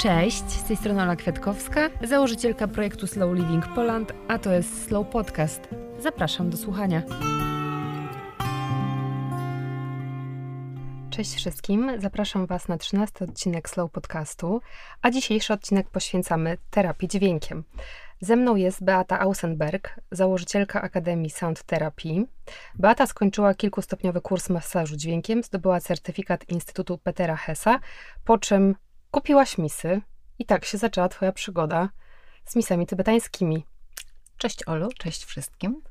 Cześć, z tej strony Ola Kwiatkowska, założycielka projektu Slow Living Poland, a to jest Slow Podcast. Zapraszam do słuchania. Cześć wszystkim, zapraszam Was na 13 odcinek Slow Podcastu, a dzisiejszy odcinek poświęcamy terapii dźwiękiem. Ze mną jest Beata Ausenberg, założycielka Akademii Sound Therapy. Beata skończyła kilkustopniowy kurs masażu dźwiękiem, zdobyła certyfikat Instytutu Petera Hessa, po czym kupiłaś misy i tak się zaczęła Twoja przygoda z misami tybetańskimi. Cześć Olu, cześć wszystkim.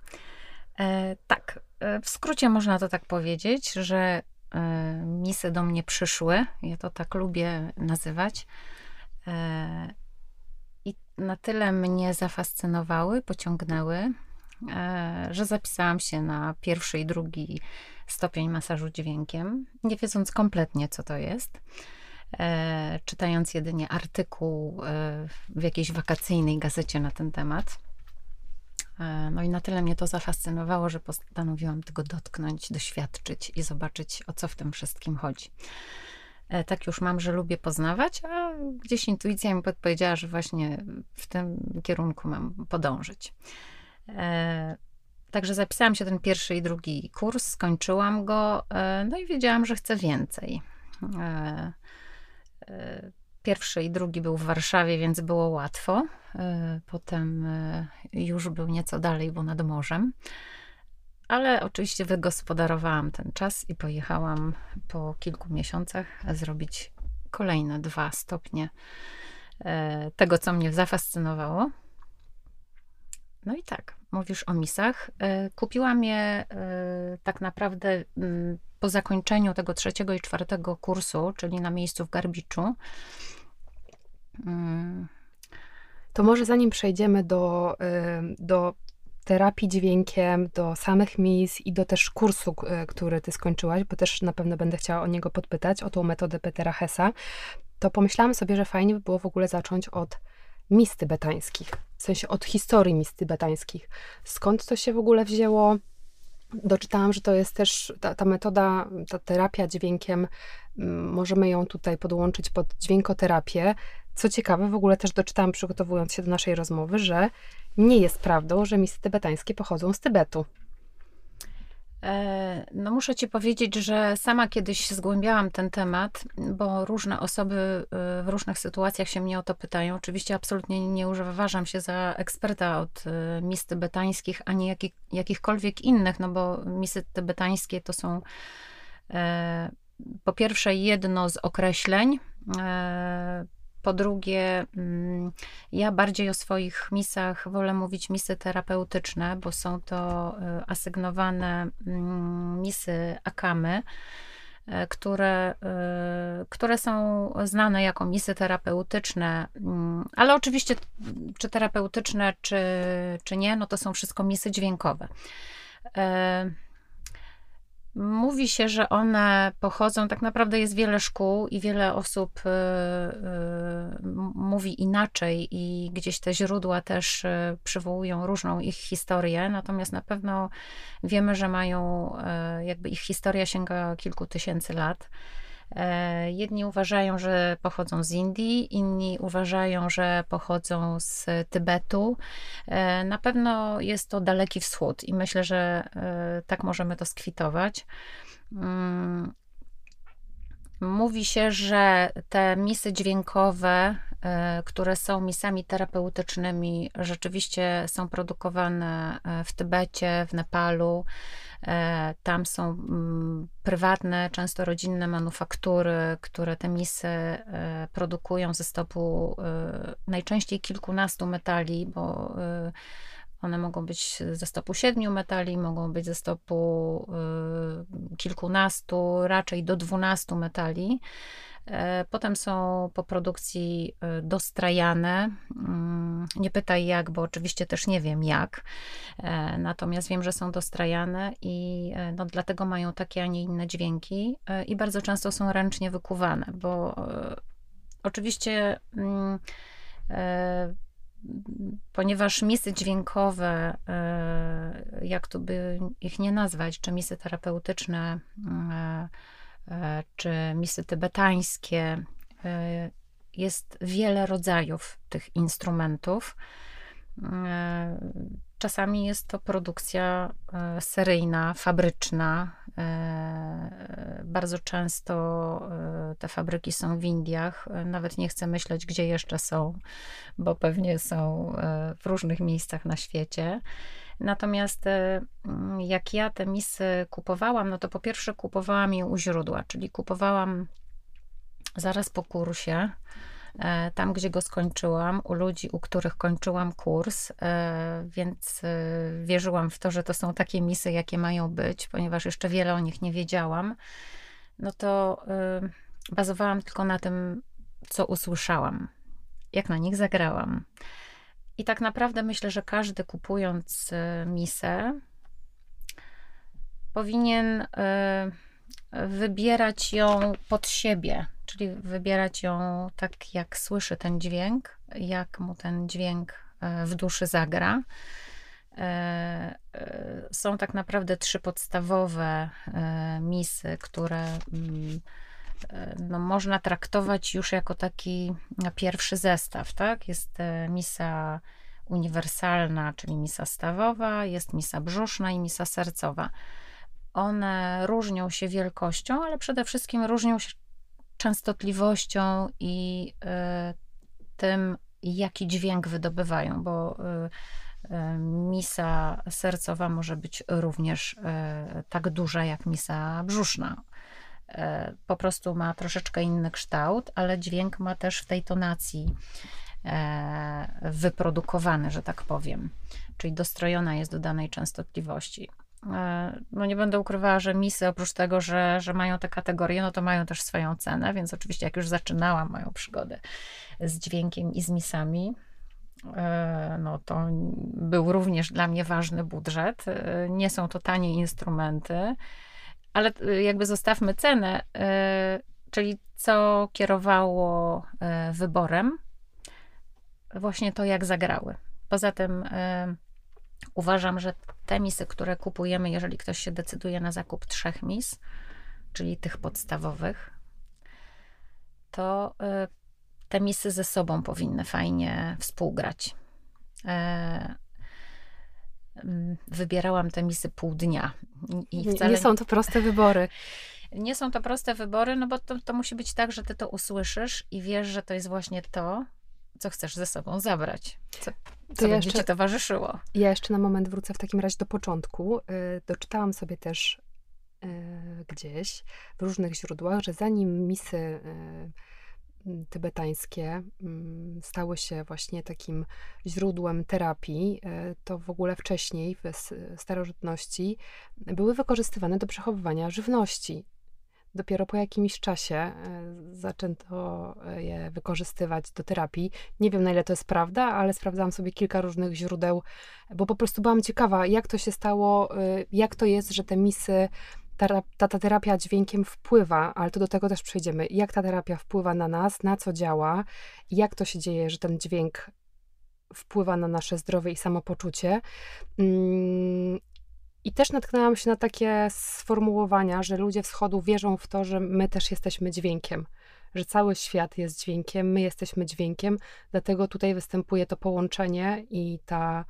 E, tak, e, w skrócie można to tak powiedzieć, że e, misy do mnie przyszły, ja to tak lubię nazywać. E, I na tyle mnie zafascynowały, pociągnęły, e, że zapisałam się na pierwszy i drugi stopień masażu dźwiękiem, nie wiedząc kompletnie, co to jest czytając jedynie artykuł e, w jakiejś wakacyjnej gazecie na ten temat. E, no i na tyle mnie to zafascynowało, że postanowiłam tego dotknąć, doświadczyć i zobaczyć, o co w tym wszystkim chodzi. E, tak już mam, że lubię poznawać, a gdzieś intuicja mi podpowiedziała, że właśnie w tym kierunku mam podążyć. E, Także zapisałam się ten pierwszy i drugi kurs, skończyłam go, e, no i wiedziałam, że chcę więcej. E, Pierwszy i drugi był w Warszawie, więc było łatwo. E, Potem e, już był nieco dalej, bo nad morzem. Ale oczywiście wygospodarowałam ten czas i pojechałam po kilku miesiącach zrobić kolejne dwa stopnie tego, co mnie zafascynowało. No i tak, mówisz o misach. Kupiłam je tak naprawdę mm, po zakończeniu tego trzeciego i czwartego kursu, czyli na miejscu w Garbiczu. Mm, To może zanim przejdziemy do, y, do terapii dźwiękiem, do samych mis i do też kursu, y, który ty skończyłaś, bo też na pewno będę chciała o niego podpytać, o tą metodę Petera Hessa, to pomyślałam sobie, że fajnie by było w ogóle zacząć od mis tybetańskich, w sensie od historii mis tybetańskich. Skąd to się w ogóle wzięło? Doczytałam, że to jest też ta, ta metoda, ta terapia dźwiękiem, mm, możemy ją tutaj podłączyć pod dźwiękoterapię. Co ciekawe, w ogóle też doczytałam, przygotowując się do naszej rozmowy, że nie jest prawdą, że misy tybetańskie pochodzą z Tybetu. E, No, muszę ci powiedzieć, że sama kiedyś zgłębiałam ten temat, bo różne osoby e, w różnych sytuacjach się mnie o to pytają. Oczywiście absolutnie nie uważam się za eksperta od e, mis tybetańskich, ani jakich, jakichkolwiek innych, no bo misy tybetańskie to są po pierwsze jedno z określeń, po drugie, mm, ja bardziej o swoich misach wolę mówić misy terapeutyczne, bo są to y, asygnowane mm, misy akamy, y, które, y, które są znane jako misy terapeutyczne, mm, ale oczywiście czy terapeutyczne, czy, czy nie, no to są wszystko misy dźwiękowe. Mówi się, że one pochodzą, tak naprawdę jest wiele szkół i wiele osób y, y, mówi inaczej, i gdzieś te źródła też y, przywołują różną ich historię, natomiast na pewno wiemy, że mają, jakby ich historia sięga kilku tysięcy lat. E, Jedni uważają, że pochodzą z Indii, inni uważają, że pochodzą z Tybetu. E, Na pewno jest to Daleki Wschód i myślę, że e, tak możemy to skwitować. Mm, Mówi się, że te misy dźwiękowe, które są misami terapeutycznymi, rzeczywiście są produkowane w Tybecie, w Nepalu. E, Tam są mm, prywatne, często rodzinne manufaktury, które te misy e, produkują ze stopu e, najczęściej kilkunastu metali, bo one mogą być ze stopu siedmiu metali, mogą być ze stopu kilkunastu, raczej do dwunastu metali. E, Potem są po produkcji y, dostrajane. Mm, Nie pytaj jak, bo oczywiście też nie wiem jak. E, Natomiast wiem, że są dostrajane i e, no, dlatego mają takie, a nie inne dźwięki e, i bardzo często są ręcznie wykuwane, bo e, oczywiście mm, e, ponieważ misy dźwiękowe, e, jak tu by ich nie nazwać, czy misy terapeutyczne, e, e, czy misy tybetańskie, e, jest wiele rodzajów tych instrumentów. Czasami jest to produkcja e, seryjna, fabryczna. E, bardzo często e, te fabryki są w Indiach. Nawet nie chcę myśleć, gdzie jeszcze są, bo pewnie są w różnych miejscach na świecie. Natomiast jak ja te misy kupowałam, no to po pierwsze kupowałam je u źródła, czyli kupowałam zaraz po kursie E, tam, gdzie go skończyłam, u ludzi, u których kończyłam kurs, e, więc e, wierzyłam w to, że to są takie misy, jakie mają być, ponieważ jeszcze wiele o nich nie wiedziałam, no to bazowałam tylko na tym, co usłyszałam, jak na nich zagrałam. I tak naprawdę myślę, że każdy kupując misę powinien wybierać ją pod siebie, czyli wybierać ją tak, jak słyszy ten dźwięk, jak mu ten dźwięk e, w duszy zagra. Są tak naprawdę trzy podstawowe misy, które mm, no, można traktować już jako taki pierwszy zestaw. Tak? Jest misa uniwersalna, czyli misa stawowa, jest misa brzuszna i misa sercowa. One różnią się wielkością, ale przede wszystkim różnią się częstotliwością i e, tym, jaki dźwięk wydobywają, bo e, e, misa sercowa może być również tak duża jak misa brzuszna. Po prostu ma troszeczkę inny kształt, ale dźwięk ma też w tej tonacji wyprodukowany, że tak powiem, czyli dostrojona jest do danej częstotliwości. E, no nie będę ukrywała, że misy oprócz tego, że, że mają te kategorie, no to mają też swoją cenę, więc oczywiście jak już zaczynałam moją przygodę z dźwiękiem i z misami, e, no to był również dla mnie ważny budżet. E, nie są to tanie instrumenty, ale jakby zostawmy cenę, czyli co kierowało wyborem, właśnie to, jak zagrały. Poza tym Uważam, że te misy, które kupujemy, jeżeli ktoś się decyduje na zakup trzech mis, czyli tych podstawowych, to y, te misy ze sobą powinny fajnie współgrać. Wybierałam te misy pół dnia. I wcale... Nie są to proste wybory. Nie są to proste wybory, no bo to, to musi być tak, że ty to usłyszysz i wiesz, że to jest właśnie to, co chcesz ze sobą zabrać, co, co ja będzie ci towarzyszyło. Ja jeszcze na moment wrócę w takim razie do początku. Y, doczytałam sobie też y, gdzieś w różnych źródłach, że zanim misy y, tybetańskie mm, stały się właśnie takim źródłem terapii, to w ogóle wcześniej w starożytności były wykorzystywane do przechowywania żywności. Dopiero po jakimś czasie e, zaczęto e, je wykorzystywać do terapii. Nie wiem, na ile to jest prawda, ale sprawdzałam sobie kilka różnych źródeł, bo po prostu byłam ciekawa, jak to się stało, e, jak to jest, że te misy, ta, ta, terapia dźwiękiem wpływa, ale to do tego też przejdziemy. Jak ta terapia wpływa na nas, na co działa, jak to się dzieje, że ten dźwięk wpływa na nasze zdrowie i samopoczucie. Mm, i też natknęłam się na takie sformułowania, że ludzie wschodu wierzą w to, że my też jesteśmy dźwiękiem, że cały świat jest dźwiękiem, my jesteśmy dźwiękiem, dlatego tutaj występuje to połączenie i ta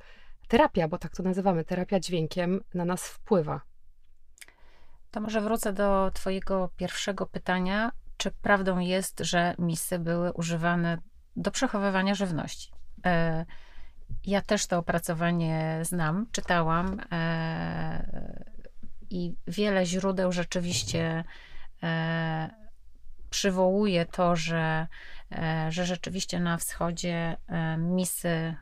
terapia, bo tak to nazywamy, terapia dźwiękiem na nas wpływa. To może wrócę do Twojego pierwszego pytania. Czy prawdą jest, że misy były używane do przechowywania żywności? Y ja też to opracowanie znam, czytałam e, i wiele źródeł rzeczywiście e, przywołuje to, że, e, że rzeczywiście na wschodzie e, misy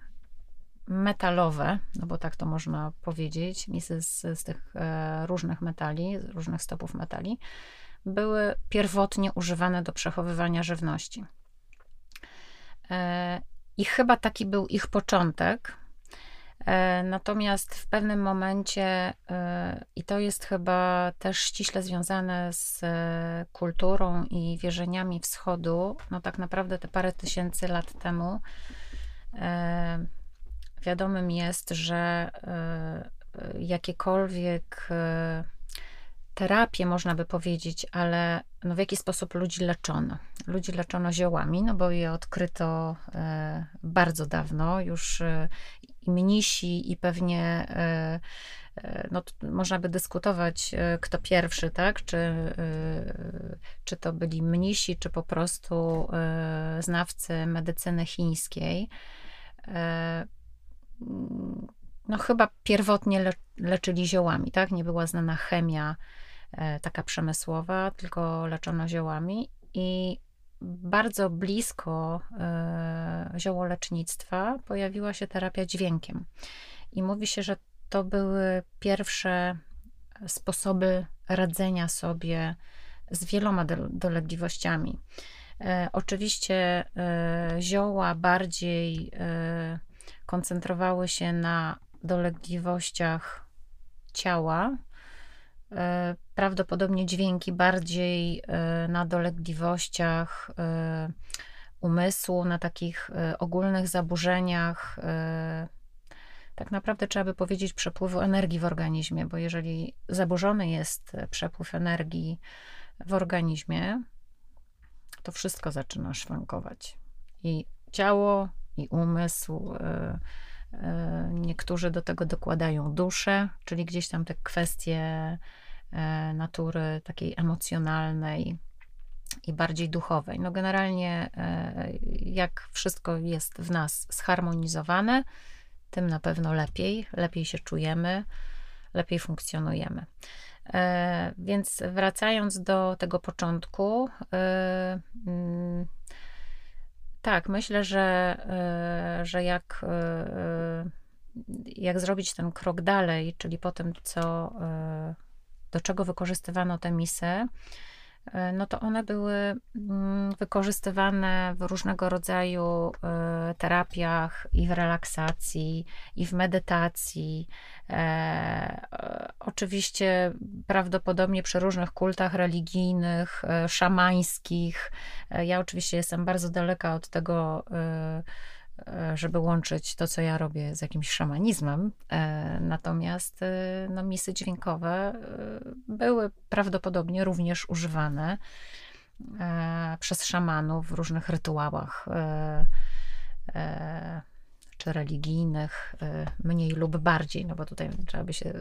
metalowe, no bo tak to można powiedzieć, misy z, z tych e, różnych metali, z różnych stopów metali, były pierwotnie używane do przechowywania żywności. E, i chyba taki był ich początek. E, natomiast w pewnym momencie, i to jest chyba też ściśle związane z kulturą i wierzeniami wschodu, no tak naprawdę te parę tysięcy lat temu, wiadomym jest, że jakiekolwiek terapie, można by powiedzieć, ale no w jaki sposób ludzi leczono. ludzi leczono ziołami, no bo je odkryto bardzo dawno, już i mnisi, i pewnie no, można by dyskutować, kto pierwszy, tak? Czy, czy to byli mnisi, czy po prostu znawcy medycyny chińskiej no chyba pierwotnie le, leczyli ziołami, tak? Nie była znana chemia e, taka przemysłowa, tylko leczono ziołami i bardzo blisko e, ziołolecznictwa pojawiła się terapia dźwiękiem. I mówi się, że to były pierwsze sposoby radzenia sobie z wieloma dolegliwościami. E, oczywiście e, zioła bardziej e, koncentrowały się na dolegliwościach ciała, e, prawdopodobnie dźwięki bardziej e, na dolegliwościach e, umysłu, na takich ogólnych zaburzeniach. Tak naprawdę trzeba by powiedzieć przepływu energii w organizmie, bo jeżeli zaburzony jest przepływ energii w organizmie, to wszystko zaczyna szwankować. I ciało, i umysł, E, niektórzy do tego dokładają duszę, czyli gdzieś tam te kwestie e, natury takiej emocjonalnej i bardziej duchowej. No generalnie, e, jak wszystko jest w nas zharmonizowane, tym na pewno lepiej, lepiej się czujemy, lepiej funkcjonujemy. Więc wracając do tego początku, tak, myślę, że, e, że jak, e, e, jak zrobić ten krok dalej, czyli po tym, co, do czego wykorzystywano te misy, no to one były mm, wykorzystywane w różnego rodzaju e, terapiach i w relaksacji, i w medytacji. E, oczywiście prawdopodobnie przy różnych kultach religijnych, szamańskich. Ja oczywiście jestem bardzo daleka od tego E, żeby łączyć to, co ja robię z jakimś szamanizmem. E, natomiast e, no, misy dźwiękowe były prawdopodobnie również używane przez szamanów w różnych rytuałach czy religijnych, mniej lub bardziej, no bo tutaj trzeba by się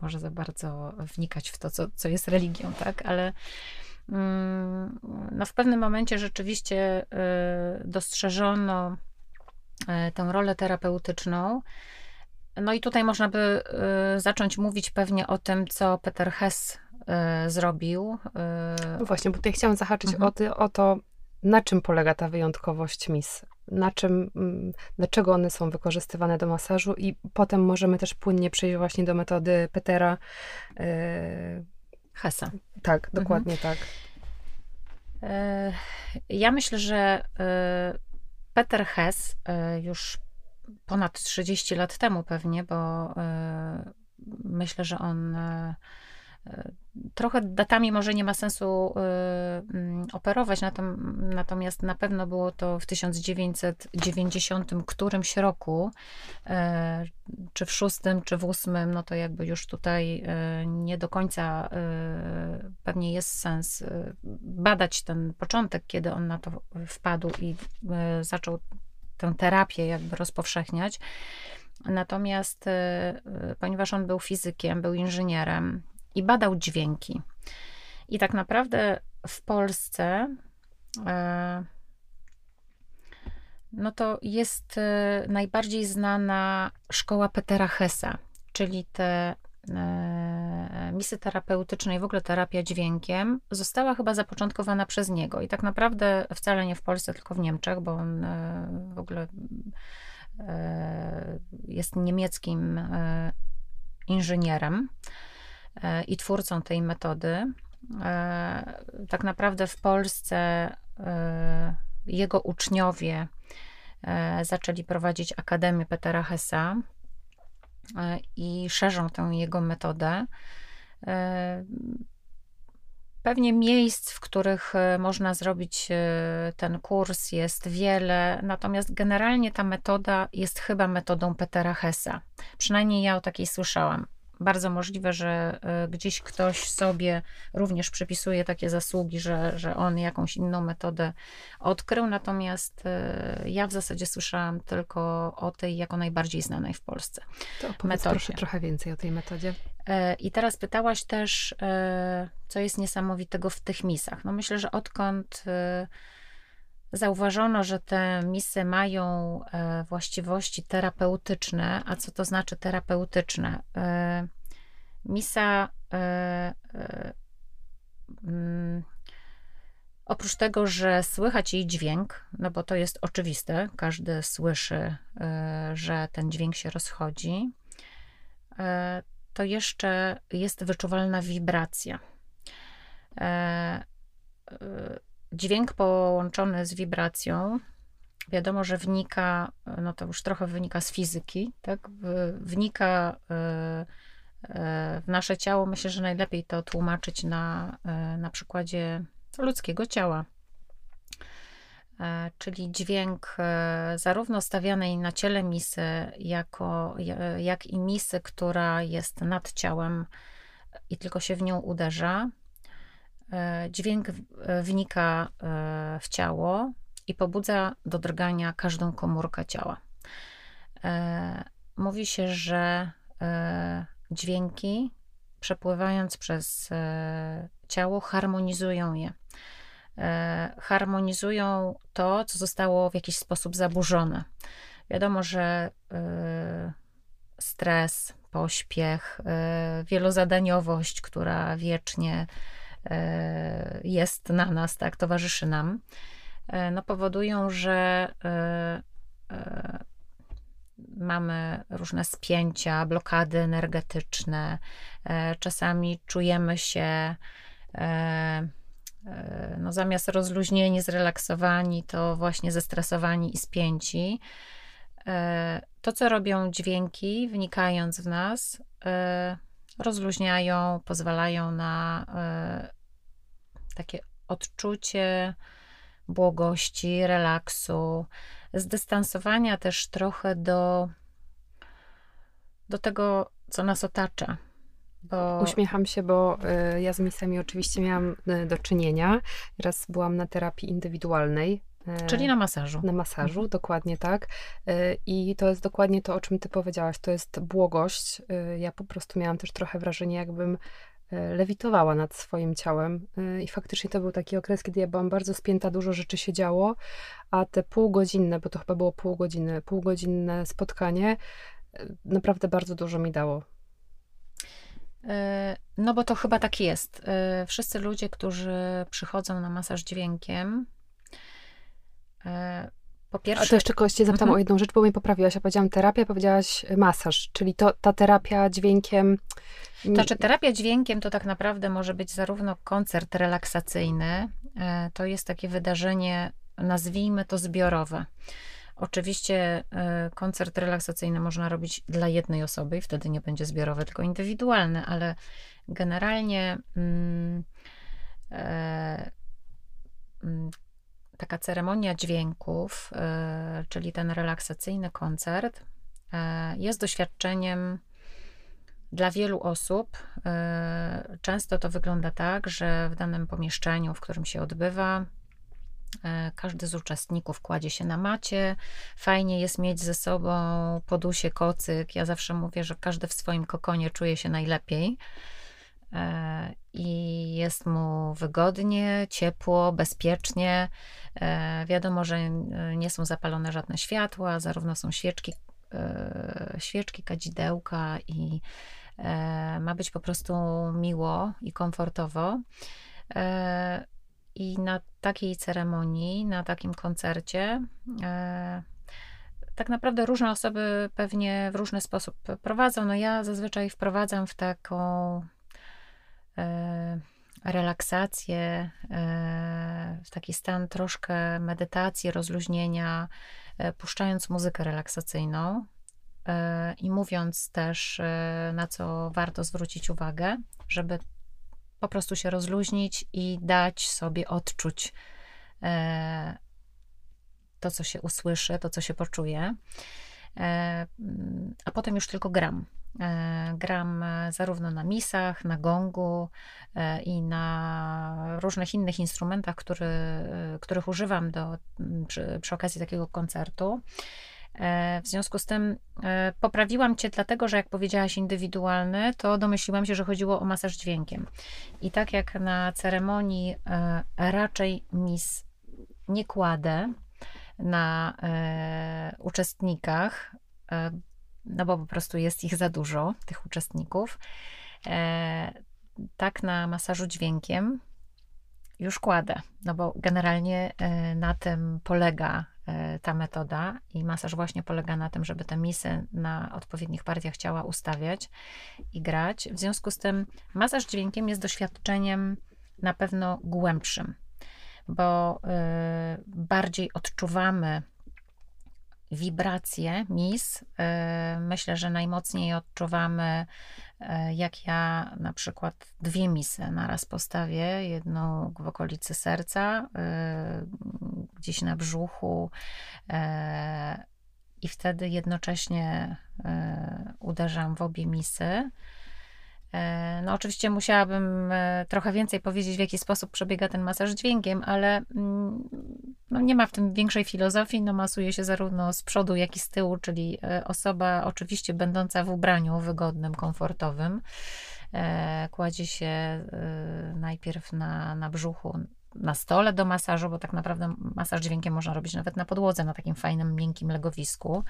może za bardzo wnikać w to, co, co jest religią, tak, ale no w pewnym momencie rzeczywiście y, dostrzeżono y, tę rolę terapeutyczną. No i tutaj można by y, zacząć mówić pewnie o tym, co Peter Hess zrobił. No właśnie, bo tutaj chciałam zahaczyć mhm. o, ty, o to, na czym polega ta wyjątkowość mis, na czym, mm, dlaczego one są wykorzystywane do masażu i potem możemy też płynnie przejść właśnie do metody Petera, Hessa. Tak, mhm. dokładnie mhm. tak. E, ja myślę, że e, Peter Hess e, już ponad 30 lat temu pewnie, bo myślę, że on Trochę datami może nie ma sensu y, mm, operować, natomiast na pewno było to w 1990 którymś roku, y, czy w szóstym, czy w ósmym, no to jakby już tutaj y, nie do końca pewnie jest sens badać ten początek, kiedy on na to wpadł i zaczął tę terapię jakby rozpowszechniać. Natomiast ponieważ on był fizykiem, był inżynierem, i badał dźwięki. I tak naprawdę w Polsce e, no to jest e, najbardziej znana szkoła Petera Hessa, czyli te e, misy terapeutyczne i w ogóle terapia dźwiękiem została chyba zapoczątkowana przez niego. I tak naprawdę wcale nie w Polsce, tylko w Niemczech, bo on w ogóle jest niemieckim inżynierem. E, i twórcą tej metody. E, tak naprawdę w Polsce e, jego uczniowie zaczęli prowadzić Akademię Petera Hessa i szerzą tę jego metodę. Pewnie miejsc, w których można zrobić ten kurs jest wiele, natomiast generalnie ta metoda jest chyba metodą Petera Hessa. Przynajmniej ja o takiej słyszałam bardzo możliwe, że e, gdzieś ktoś sobie również przypisuje takie zasługi, że, że on jakąś inną metodę odkrył, natomiast e, ja w zasadzie słyszałam tylko o tej jako najbardziej znanej w Polsce. To metodzie. proszę trochę więcej o tej metodzie. E, I teraz pytałaś też, co jest niesamowitego w tych misach. No myślę, że odkąd zauważono, że te misy mają e, właściwości terapeutyczne. A co to znaczy terapeutyczne? E, misa e, mm, oprócz tego, że słychać jej dźwięk, no bo to jest oczywiste, każdy słyszy, że ten dźwięk się rozchodzi, to jeszcze jest wyczuwalna wibracja dźwięk połączony z wibracją, wiadomo, że wnika, no to już trochę wynika z fizyki, tak? Wnika e, e, w nasze ciało. Myślę, że najlepiej to tłumaczyć na, e, na przykładzie ludzkiego ciała. Czyli dźwięk zarówno stawianej na ciele misy, jako, jak i misy, która jest nad ciałem i tylko się w nią uderza, dźwięk e, wnika e, w ciało i pobudza do drgania każdą komórkę ciała. Mówi się, że dźwięki przepływając przez ciało harmonizują je. Harmonizują to, co zostało w jakiś sposób zaburzone. Wiadomo, że stres, pośpiech, wielozadaniowość, która wiecznie E, jest na nas, tak, towarzyszy nam, e, no powodują, że e, mamy różne spięcia, blokady energetyczne. Czasami czujemy się, no zamiast rozluźnieni, zrelaksowani, to właśnie zestresowani i spięci. To, co robią dźwięki, wnikając w nas, rozluźniają, pozwalają na takie odczucie błogości, relaksu, zdystansowania też trochę do, do tego, co nas otacza. Bo... Uśmiecham się, bo y, ja z misami oczywiście miałam y, do czynienia. Raz byłam na terapii indywidualnej. Y, Czyli na masażu. Na masażu, mhm. dokładnie tak. I to jest dokładnie to, o czym ty powiedziałaś. To jest błogość. Ja po prostu miałam też trochę wrażenie, jakbym lewitowała nad swoim ciałem. E, I faktycznie to był taki okres, kiedy ja byłam bardzo spięta, dużo rzeczy się działo, a te półgodzinne, bo to chyba było pół godziny, półgodzinne spotkanie, e, naprawdę bardzo dużo mi dało. No bo to chyba tak jest. Wszyscy ludzie, którzy przychodzą na masaż dźwiękiem, po pierwsze... A to jeszcze kogoś cię zapytam mhm. o jedną rzecz, bo mnie poprawiłaś. Ja powiedziałam terapia, powiedziałaś masaż, czyli to ta terapia dźwiękiem... To znaczy terapia dźwiękiem to tak naprawdę może być zarówno koncert relaksacyjny, e, to jest takie wydarzenie, nazwijmy to zbiorowe. Oczywiście e, koncert relaksacyjny można robić dla jednej osoby i wtedy nie będzie zbiorowy, tylko indywidualny, ale generalnie mm, e, mm, taka ceremonia dźwięków, e, czyli ten relaksacyjny koncert, e, jest doświadczeniem dla wielu osób. E, często to wygląda tak, że w danym pomieszczeniu, w którym się odbywa, każdy z uczestników kładzie się na macie. Fajnie jest mieć ze sobą podusie, kocyk. Ja zawsze mówię, że każdy w swoim kokonie czuje się najlepiej i jest mu wygodnie, ciepło, bezpiecznie. E, wiadomo, że nie są zapalone żadne światła, zarówno są świeczki, e, świeczki, kadzidełka i e, ma być po prostu miło i komfortowo. I na takiej ceremonii, na takim koncercie, tak naprawdę różne osoby pewnie w różny sposób prowadzą. No ja zazwyczaj wprowadzam w taką relaksację, e, taki stan troszkę medytacji, rozluźnienia, e, puszczając muzykę relaksacyjną e, i mówiąc też, na co warto zwrócić uwagę, żeby po prostu się rozluźnić i dać sobie odczuć to, co się usłyszy, to, co się poczuje. A potem już tylko gram. gram zarówno na misach, na gongu i na różnych innych instrumentach, który, których używam do, przy, przy okazji takiego koncertu. E, w związku z tym e, poprawiłam cię, dlatego że jak powiedziałaś indywidualny, to domyśliłam się, że chodziło o masaż dźwiękiem. I tak jak na ceremonii e, raczej mis nie kładę na uczestnikach, no bo po prostu jest ich za dużo, tych uczestników. Tak na masażu dźwiękiem już kładę, no bo generalnie na tym polega E, ta metoda i masaż właśnie polega na tym, żeby te misy na odpowiednich partiach ciała ustawiać i grać. W związku z tym masaż dźwiękiem jest doświadczeniem na pewno głębszym, bo y, bardziej odczuwamy wibracje mis. Y, myślę, że najmocniej odczuwamy E, jak ja na przykład dwie misy naraz postawię, jedną w okolicy serca, gdzieś na brzuchu i wtedy jednocześnie uderzam w obie misy no, oczywiście musiałabym e, trochę więcej powiedzieć, w jaki sposób przebiega ten masaż dźwiękiem, ale mm, no, nie ma w tym większej filozofii. No, masuje się zarówno z przodu, jak i z tyłu, czyli e, osoba oczywiście będąca w ubraniu wygodnym, komfortowym. Kładzie się najpierw na, na brzuchu, na stole do masażu, bo tak naprawdę masaż dźwiękiem można robić nawet na podłodze, na takim fajnym, miękkim legowisku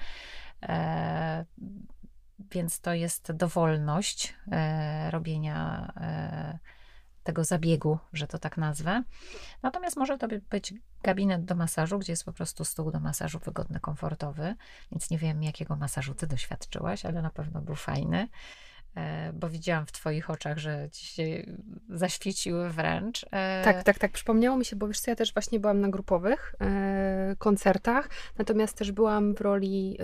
więc to jest dowolność e, robienia e, tego zabiegu, że to tak nazwę. Natomiast może to być gabinet do masażu, gdzie jest po prostu stół do masażu wygodny, komfortowy, więc nie wiem, jakiego masażu ty doświadczyłaś, ale na pewno był fajny. E, bo widziałam w Twoich oczach, że ci się zaświeciły wręcz. E, tak, tak, tak. Przypomniało mi się, bo wiesz co, ja też właśnie byłam na grupowych e, koncertach, natomiast też byłam w roli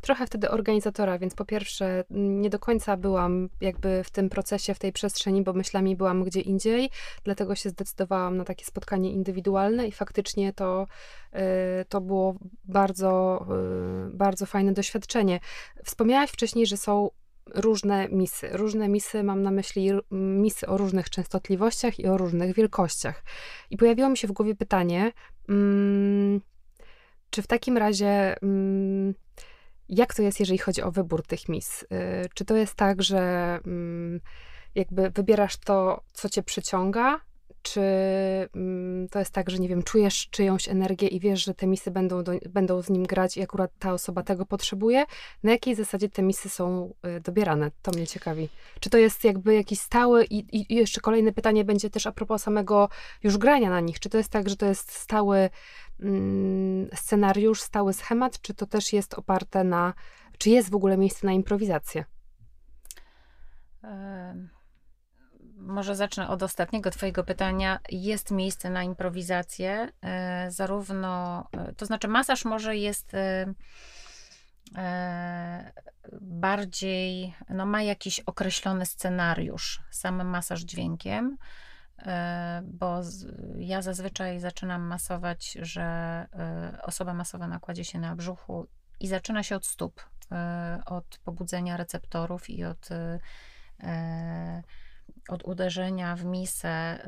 trochę wtedy organizatora, więc po pierwsze nie do końca byłam jakby w tym procesie, w tej przestrzeni, bo myślami byłam gdzie indziej, dlatego się zdecydowałam na takie spotkanie indywidualne i faktycznie to, to było bardzo, bardzo fajne doświadczenie. Wspomniałaś wcześniej, że są różne misy. Różne misy mam na myśli misy o różnych częstotliwościach i o różnych wielkościach. I pojawiło mi się w głowie pytanie, mm, czy w takim razie. Mm, jak to jest, jeżeli chodzi o wybór tych mis? Y, czy to jest tak, że mm, jakby wybierasz to, co cię przyciąga, czy mm, to jest tak, że nie wiem, czujesz czyjąś energię i wiesz, że te misy będą, do, będą z nim grać i akurat ta osoba tego potrzebuje? Na jakiej zasadzie te misy są y, dobierane? To mnie ciekawi. Czy to jest jakby jakiś stały i, i jeszcze kolejne pytanie będzie też a propos samego już grania na nich. Czy to jest tak, że to jest stały mm, scenariusz, stały schemat, czy to też jest oparte na, czy jest w ogóle miejsce na improwizację? Um może zacznę od ostatniego Twojego pytania. Jest miejsce na improwizację, e, zarówno, e, to znaczy, masaż może jest e, bardziej, no ma jakiś określony scenariusz, sam masaż dźwiękiem, bo ja zazwyczaj zaczynam masować, że osoba masowana kładzie się na brzuchu i zaczyna się od stóp, od pobudzenia receptorów i od od uderzenia w misę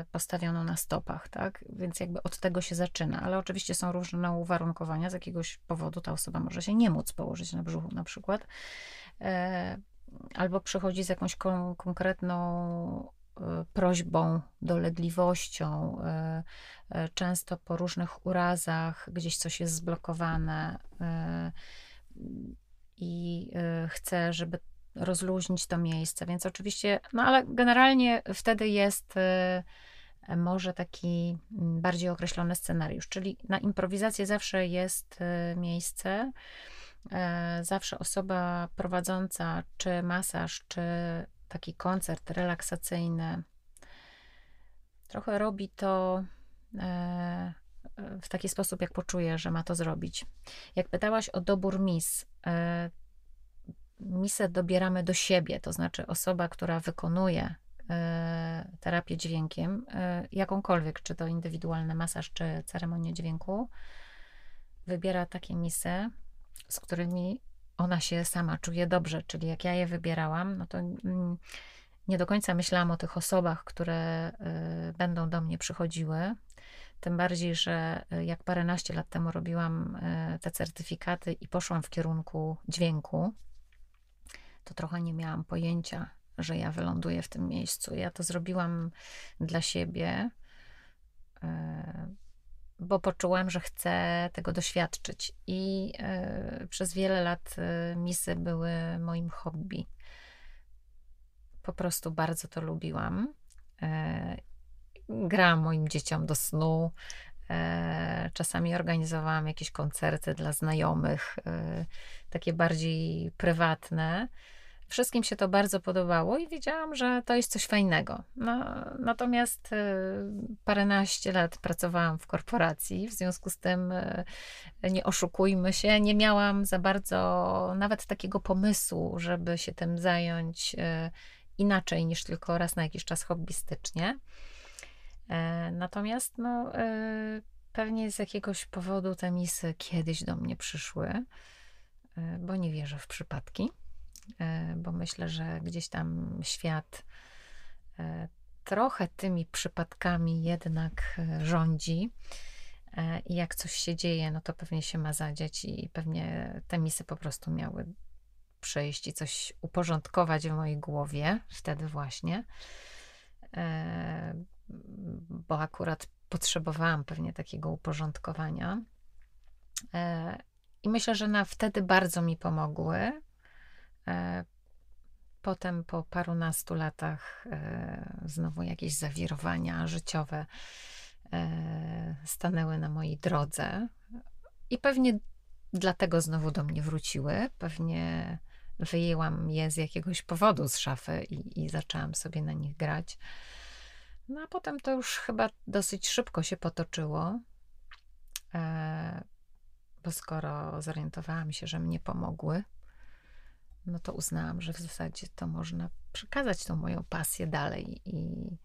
y, postawioną na stopach, tak? Więc jakby od tego się zaczyna, ale oczywiście są różne uwarunkowania, z jakiegoś powodu ta osoba może się nie móc położyć na brzuchu na przykład, e, albo przychodzi z jakąś kon konkretną y, prośbą, dolegliwością, często po różnych urazach, gdzieś coś jest zblokowane i chce, żeby rozluźnić to miejsce. Więc oczywiście, no ale generalnie wtedy jest y, może taki mm, bardziej określony scenariusz, czyli na improwizację zawsze jest y, miejsce. E, zawsze osoba prowadząca, czy masaż, czy taki koncert relaksacyjny, trochę robi to e, w taki sposób, jak poczuje, że ma to zrobić. Jak pytałaś o dobór mis, e, misę dobieramy do siebie, to znaczy osoba, która wykonuje e, terapię dźwiękiem, e, jakąkolwiek, czy to indywidualny masaż, czy ceremonię dźwięku, wybiera takie misy, z którymi ona się sama czuje dobrze, czyli jak ja je wybierałam, no to mm, nie do końca myślałam o tych osobach, które y, będą do mnie przychodziły. Tym bardziej, że jak paręnaście lat temu robiłam te certyfikaty i poszłam w kierunku dźwięku, to trochę nie miałam pojęcia, że ja wyląduję w tym miejscu. Ja to zrobiłam dla siebie, bo poczułam, że chcę tego doświadczyć. I przez wiele lat misy były moim hobby po prostu bardzo to lubiłam. E, grałam moim dzieciom do snu. E, czasami organizowałam jakieś koncerty dla znajomych, e, takie bardziej prywatne. Wszystkim się to bardzo podobało i wiedziałam, że to jest coś fajnego. No, natomiast paręnaście lat pracowałam w korporacji, w związku z tym nie oszukujmy się, nie miałam za bardzo nawet takiego pomysłu, żeby się tym zająć inaczej niż tylko raz na jakiś czas hobbystycznie. E, natomiast no, pewnie z jakiegoś powodu te misy kiedyś do mnie przyszły, bo nie wierzę w przypadki, bo myślę, że gdzieś tam świat trochę tymi przypadkami jednak rządzi. I jak coś się dzieje, no to pewnie się ma zadziać, i pewnie te misy po prostu miały przyjść i coś uporządkować w mojej głowie, wtedy właśnie, e, bo akurat potrzebowałam pewnie takiego uporządkowania. E, I myślę, że na wtedy bardzo mi pomogły. E, potem po parunastu latach znowu jakieś zawirowania życiowe stanęły na mojej drodze. I pewnie dlatego znowu do mnie wróciły. Pewnie wyjęłam je z jakiegoś powodu z szafy i, i zaczęłam sobie na nich grać. No a potem to już chyba dosyć szybko się potoczyło, e, bo skoro zorientowałam się, że mnie pomogły, no to uznałam, że w zasadzie to można przekazać tą moją pasję dalej i,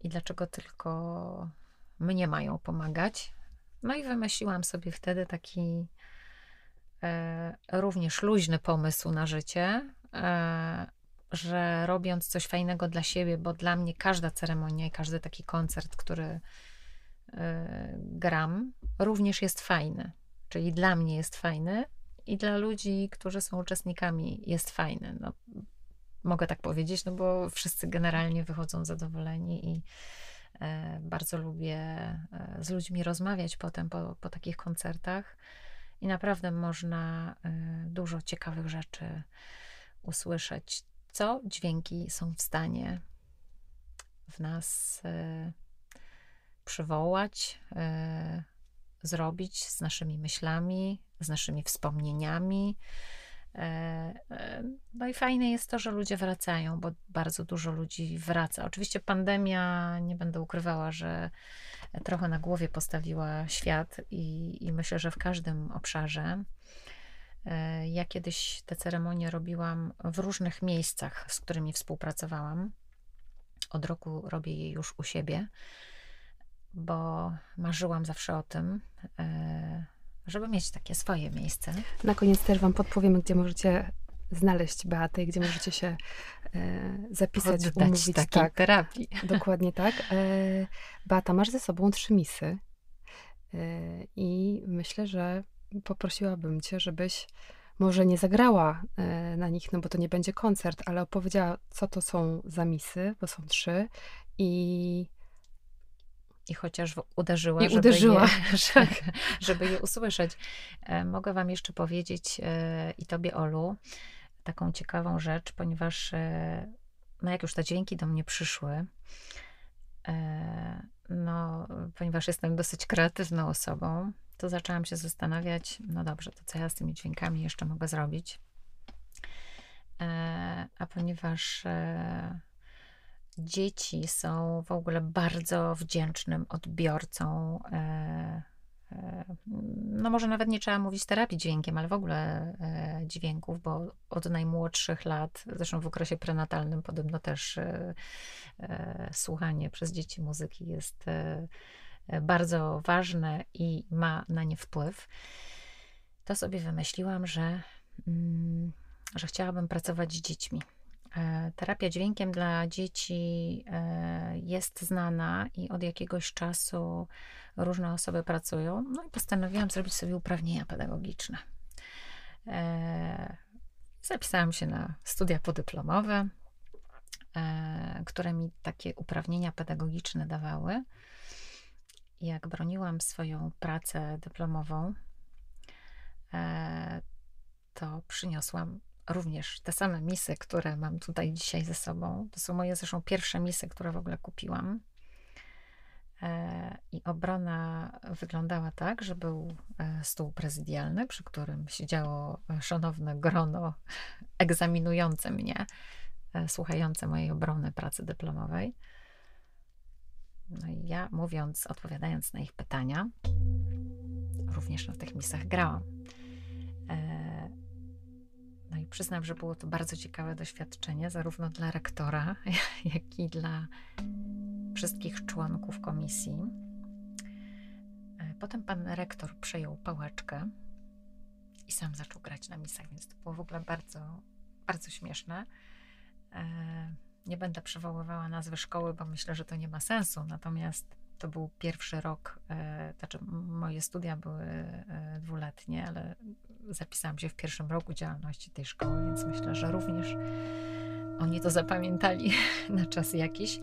i dlaczego tylko mnie mają pomagać. No i wymyśliłam sobie wtedy taki E, również luźny pomysł na życie, e, że robiąc coś fajnego dla siebie, bo dla mnie każda ceremonia i każdy taki koncert, który e, gram, również jest fajny. Czyli dla mnie jest fajny i dla ludzi, którzy są uczestnikami, jest fajny. No, mogę tak powiedzieć, no bo wszyscy generalnie wychodzą zadowoleni i bardzo lubię z ludźmi rozmawiać potem po, po takich koncertach i naprawdę można y, dużo ciekawych rzeczy usłyszeć, co dźwięki są w stanie w nas przywołać, zrobić z naszymi myślami, z naszymi wspomnieniami. No i fajne jest to, że ludzie wracają, bo bardzo dużo ludzi wraca. Oczywiście pandemia, nie będę ukrywała, że trochę na głowie postawiła świat i, i myślę, że w każdym obszarze. E, ja kiedyś te ceremonie robiłam w różnych miejscach, z którymi współpracowałam. Od roku robię je już u siebie, bo marzyłam zawsze o tym, e, żeby mieć takie swoje miejsce. Na koniec też Wam podpowiemy, gdzie możecie znaleźć Beatę, gdzie możecie się e, zapisać, Oddać umówić. Takiej tak, terapii. Dokładnie tak. E, Beata, masz ze sobą trzy misy e, i myślę, że poprosiłabym cię, żebyś może nie zagrała e, na nich, no bo to nie będzie koncert, ale opowiedziała, co to są za misy, bo są trzy i i chociaż uderzyła, I żeby, uderzyła. Je, żeby, żeby je usłyszeć. E, mogę Wam jeszcze powiedzieć e, i Tobie, Olu, taką ciekawą rzecz, ponieważ e, no jak już te dźwięki do mnie przyszły, no, ponieważ jestem dosyć kreatywną osobą, to zaczęłam się zastanawiać, no dobrze, to co ja z tymi dźwiękami jeszcze mogę zrobić? A ponieważ dzieci są w ogóle bardzo wdzięcznym odbiorcą. E, e, no, może nawet nie trzeba mówić terapii dźwiękiem, ale w ogóle e, dźwięków, bo od najmłodszych lat, zresztą w okresie prenatalnym, podobno też słuchanie przez dzieci muzyki jest bardzo ważne i ma na nie wpływ. To sobie wymyśliłam, że mm, że chciałabym pracować z dziećmi. E, terapia dźwiękiem dla dzieci e, jest znana i od jakiegoś czasu różne osoby pracują. No i postanowiłam zrobić sobie uprawnienia pedagogiczne. E, zapisałam się na studia podyplomowe, które mi takie uprawnienia pedagogiczne dawały. Jak broniłam swoją pracę dyplomową, to przyniosłam również te same misy, które mam tutaj dzisiaj ze sobą. To są moje zresztą pierwsze misy, które w ogóle kupiłam. E, I obrona wyglądała tak, że był e, stół prezydialny, przy którym siedziało szanowne grono egzaminujące mnie, e, słuchające mojej obrony pracy dyplomowej. No i ja mówiąc, odpowiadając na ich pytania, również na tych misach grałam. No i przyznam, że było to bardzo ciekawe doświadczenie, zarówno dla rektora, jak i dla wszystkich członków komisji. E, potem pan rektor przejął pałeczkę i sam zaczął grać na misach, więc to było w ogóle bardzo, bardzo śmieszne. E, nie będę przywoływała nazwy szkoły, bo myślę, że to nie ma sensu. Natomiast to był pierwszy rok, e, znaczy moje studia były e, dwuletnie, ale zapisałam się w pierwszym roku działalności tej szkoły, więc myślę, że również oni to zapamiętali na czas jakiś,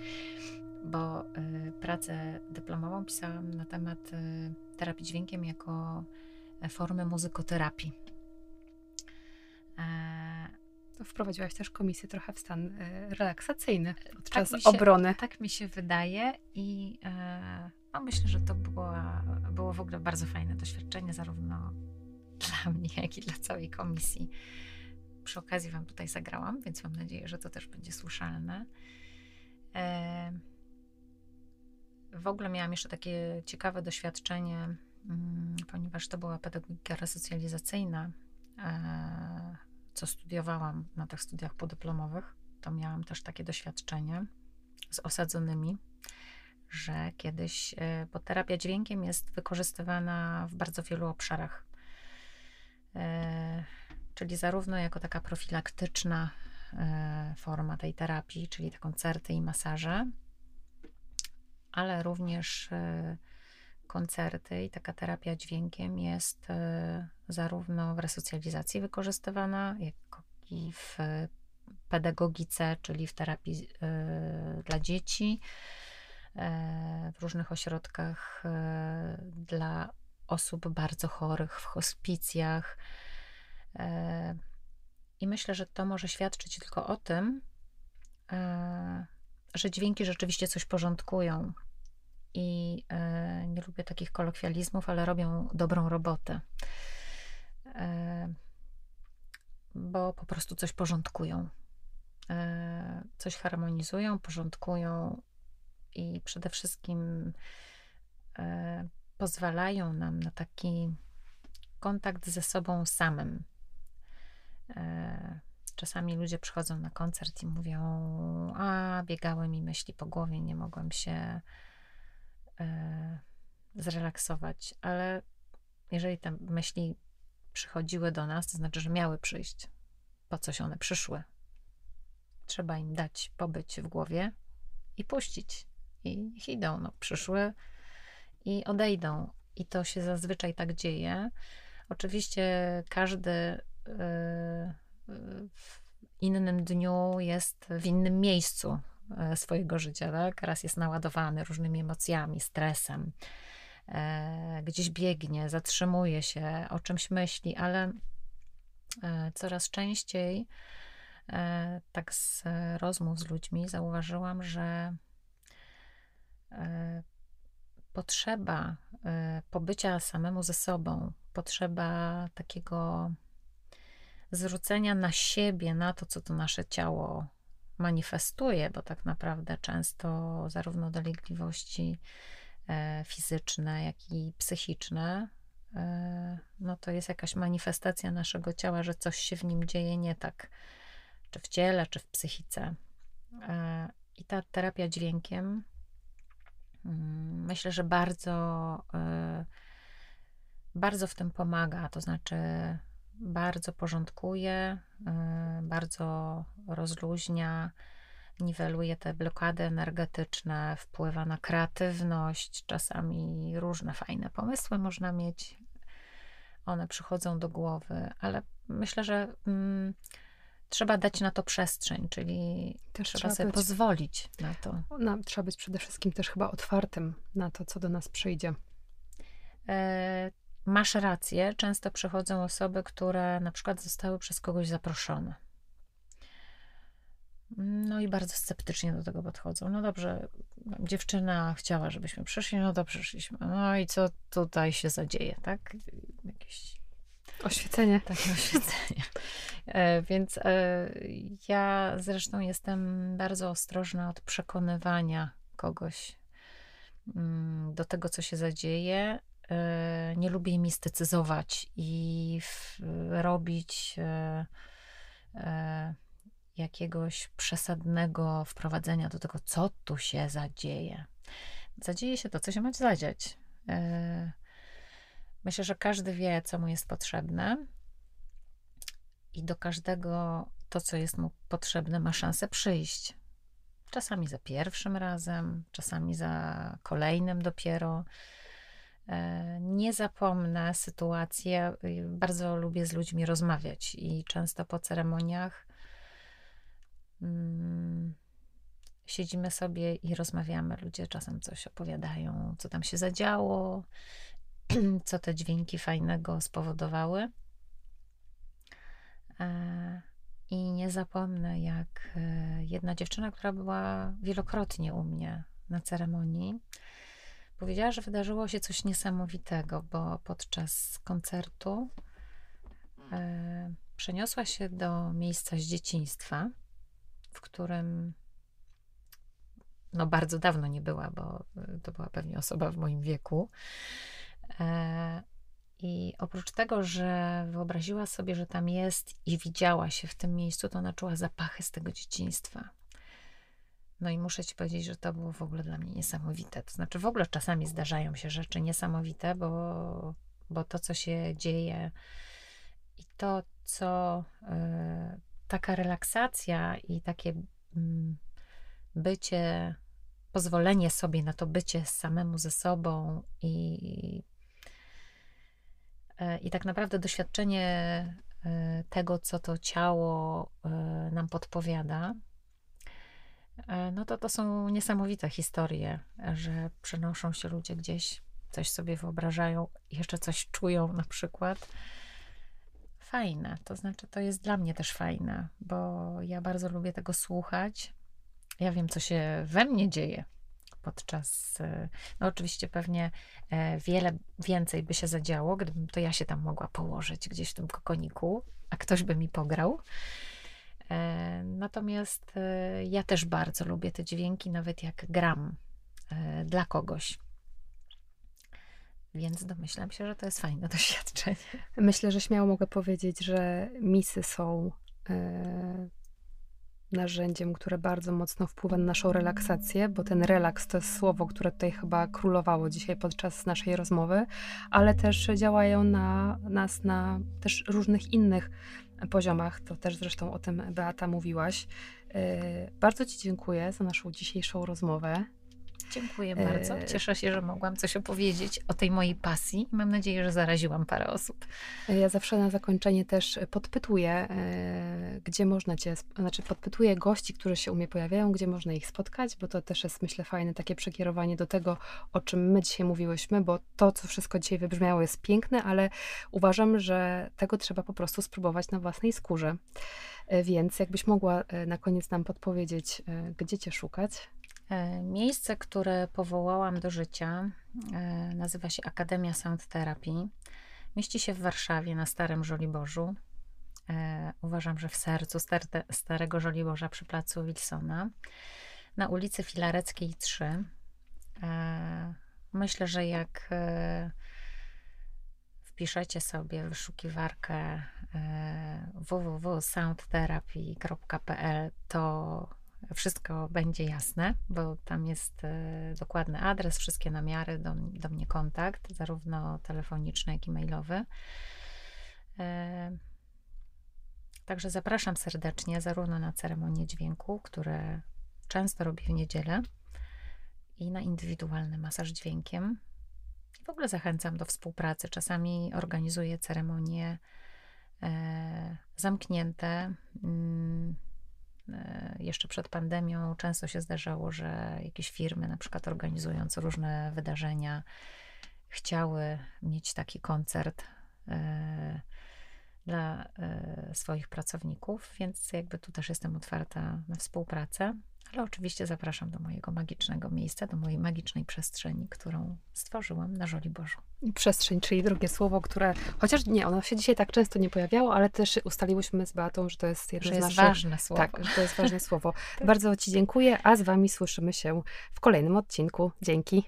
bo e, pracę dyplomową pisałam na temat terapii dźwiękiem jako formy muzykoterapii. Wprowadziłaś też komisję trochę w stan e, relaksacyjny podczas tak się, obrony. Tak mi się wydaje i e, no myślę, że to było, było w ogóle bardzo fajne doświadczenie, zarówno dla mnie, jak i dla całej komisji. Przy okazji Wam tutaj zagrałam, więc mam nadzieję, że to też będzie słyszalne. E, w ogóle miałam jeszcze takie ciekawe doświadczenie, mm, ponieważ to była pedagogika resocjalizacyjna co studiowałam na tych studiach podyplomowych, to miałam też takie doświadczenie z osadzonymi, że kiedyś, e, bo terapia dźwiękiem jest wykorzystywana w bardzo wielu obszarach. E, czyli zarówno jako taka profilaktyczna e, forma tej terapii, czyli te koncerty i masaże, ale również koncerty i taka terapia dźwiękiem jest e, zarówno w resocjalizacji wykorzystywana, jak i w pedagogice, czyli w terapii e, dla dzieci, e, w różnych ośrodkach dla osób bardzo chorych, w hospicjach. I myślę, że to może świadczyć tylko o tym, że dźwięki rzeczywiście coś porządkują i e, nie lubię takich kolokwializmów, ale robią dobrą robotę. E, bo po prostu coś porządkują. E, coś harmonizują, porządkują i przede wszystkim pozwalają nam na taki kontakt ze sobą samym. Czasami ludzie przychodzą na koncert i mówią: A, biegały mi myśli po głowie, nie mogłem się e, zrelaksować, ale jeżeli te myśli przychodziły do nas, to znaczy, że miały przyjść. Po coś one przyszły? Trzeba im dać pobyć w głowie i puścić. I idą. No, przyszły i odejdą. I to się zazwyczaj tak dzieje. Oczywiście każdy yy, w innym dniu jest w innym miejscu. E, swojego życia, tak? Raz jest naładowany różnymi emocjami, stresem, e, gdzieś biegnie, zatrzymuje się, o czymś myśli, ale e, coraz częściej tak z rozmów z ludźmi zauważyłam, że potrzeba pobycia samemu ze sobą, potrzeba takiego zwrócenia na siebie, na to, co to nasze ciało manifestuje, bo tak naprawdę często zarówno dolegliwości e, fizyczne, jak i psychiczne, e, no to jest jakaś manifestacja naszego ciała, że coś się w nim dzieje nie tak, czy w ciele, czy w psychice. E, I ta terapia dźwiękiem, mm, myślę, że bardzo, bardzo w tym pomaga. To znaczy, bardzo porządkuje, bardzo rozluźnia, niweluje te blokady energetyczne, wpływa na kreatywność. Czasami różne fajne pomysły można mieć. One przychodzą do głowy, ale myślę, że mm, trzeba dać na to przestrzeń, czyli też trzeba, trzeba sobie być, pozwolić na to. No, trzeba być przede wszystkim też chyba otwartym na to, co do nas przyjdzie. E, masz rację, często przychodzą osoby, które na przykład zostały przez kogoś zaproszone. No i bardzo sceptycznie do tego podchodzą. No dobrze, dziewczyna chciała, żebyśmy przyszli, no to przyszliśmy. No i co tutaj się zadzieje, tak? Jakieś Oświecenie. Takie oświecenie. E, więc e, ja zresztą jestem bardzo ostrożna od przekonywania kogoś mm, do tego, co się zadzieje. E, nie lubię mistycyzować i robić jakiegoś przesadnego wprowadzenia do tego, co tu się zadzieje. Zadzieje się to, co się ma zadziać. Myślę, że każdy wie, co mu jest potrzebne, i do każdego to, co jest mu potrzebne, ma szansę przyjść. Czasami za pierwszym razem, czasami za kolejnym dopiero. E, nie zapomnę sytuacji. Bardzo lubię z ludźmi rozmawiać i często po ceremoniach mm, siedzimy sobie i rozmawiamy. Ludzie czasem coś opowiadają, co tam się zadziało, co te dźwięki fajnego spowodowały. E, I nie zapomnę, jak e, jedna dziewczyna, która była wielokrotnie u mnie na ceremonii, powiedziała, że wydarzyło się coś niesamowitego, bo podczas koncertu e, przeniosła się do miejsca z dzieciństwa, w którym no bardzo dawno nie była, bo to była pewnie osoba w moim wieku. I oprócz tego, że wyobraziła sobie, że tam jest i widziała się w tym miejscu, to ona czuła zapachy z tego dzieciństwa. No i muszę ci powiedzieć, że to było w ogóle dla mnie niesamowite. To znaczy, w ogóle czasami zdarzają się rzeczy niesamowite, bo, bo to, co się dzieje i to, co y, taka relaksacja i takie y, bycie, pozwolenie sobie na to bycie samemu ze sobą i E, I tak naprawdę doświadczenie e, tego, co to ciało e, nam podpowiada, no to to są niesamowite historie, że przenoszą się ludzie gdzieś, coś sobie wyobrażają, jeszcze coś czują na przykład. Fajne, to znaczy to jest dla mnie też fajne, bo ja bardzo lubię tego słuchać. Ja wiem, co się we mnie dzieje podczas, e, no oczywiście pewnie e, wiele więcej by się zadziało, gdybym to ja się tam mogła położyć gdzieś w tym kokoniku, a ktoś by mi pograł. E, natomiast ja też bardzo lubię te dźwięki, nawet jak gram dla kogoś. Więc domyślam się, że to jest fajne doświadczenie. Myślę, że śmiało mogę powiedzieć, że misy są narzędziem, które bardzo mocno wpływa na naszą relaksację, bo ten relaks to jest słowo, które tutaj chyba królowało dzisiaj podczas naszej rozmowy, ale też działają na nas na też różnych innych poziomach. To też zresztą o tym Beata mówiłaś. Yy, bardzo Ci dziękuję za naszą dzisiejszą rozmowę. Dziękuję bardzo. E, Cieszę się, że mogłam coś opowiedzieć o tej mojej pasji. Mam nadzieję, że zaraziłam parę osób. Ja zawsze na zakończenie też podpytuję, e, gdzie można cię, znaczy podpytuję gości, którzy się u mnie pojawiają, gdzie można ich spotkać, bo to też jest, myślę, fajne takie przekierowanie do tego, o czym my dzisiaj mówiłyśmy, bo to, co wszystko dzisiaj wybrzmiało, jest piękne, ale uważam, że tego trzeba po prostu spróbować na własnej skórze. E, więc jakbyś mogła na koniec nam podpowiedzieć, gdzie cię szukać? E, miejsce, które powołałam do życia, e, nazywa się Akademia Sound Therapy. Mieści się w Warszawie na Starym Żoliborzu. E, uważam, że w sercu Starego Żoliborza przy placu Wilsona, na ulicy Filareckiej 3. Myślę, że jak wpiszecie sobie wyszukiwarkę www.soundtherapy.pl, to wszystko będzie jasne, bo tam jest e, dokładny adres, wszystkie namiary, do, do mnie kontakt, zarówno telefoniczny, jak i mailowy. E, Także zapraszam serdecznie zarówno na ceremonię dźwięku, które często robię w niedzielę, i na indywidualny masaż dźwiękiem. I w ogóle zachęcam do współpracy. Czasami organizuję ceremonie e, zamknięte. E, jeszcze przed pandemią często się zdarzało, że jakieś firmy, na przykład organizując różne wydarzenia, chciały mieć taki koncert. E, dla e, swoich pracowników, więc jakby tu też jestem otwarta na współpracę, ale oczywiście zapraszam do mojego magicznego miejsca, do mojej magicznej przestrzeni, którą stworzyłam na Żoli Bożu. Przestrzeń, czyli drugie słowo, które, chociaż nie, ono się dzisiaj tak często nie pojawiało, ale też ustaliłyśmy z Beatą, że to jest jedno że z jest naszych... ważne słowo. Tak, że to jest ważne słowo. Bardzo Ci dziękuję, a z Wami słyszymy się w kolejnym odcinku. Dzięki.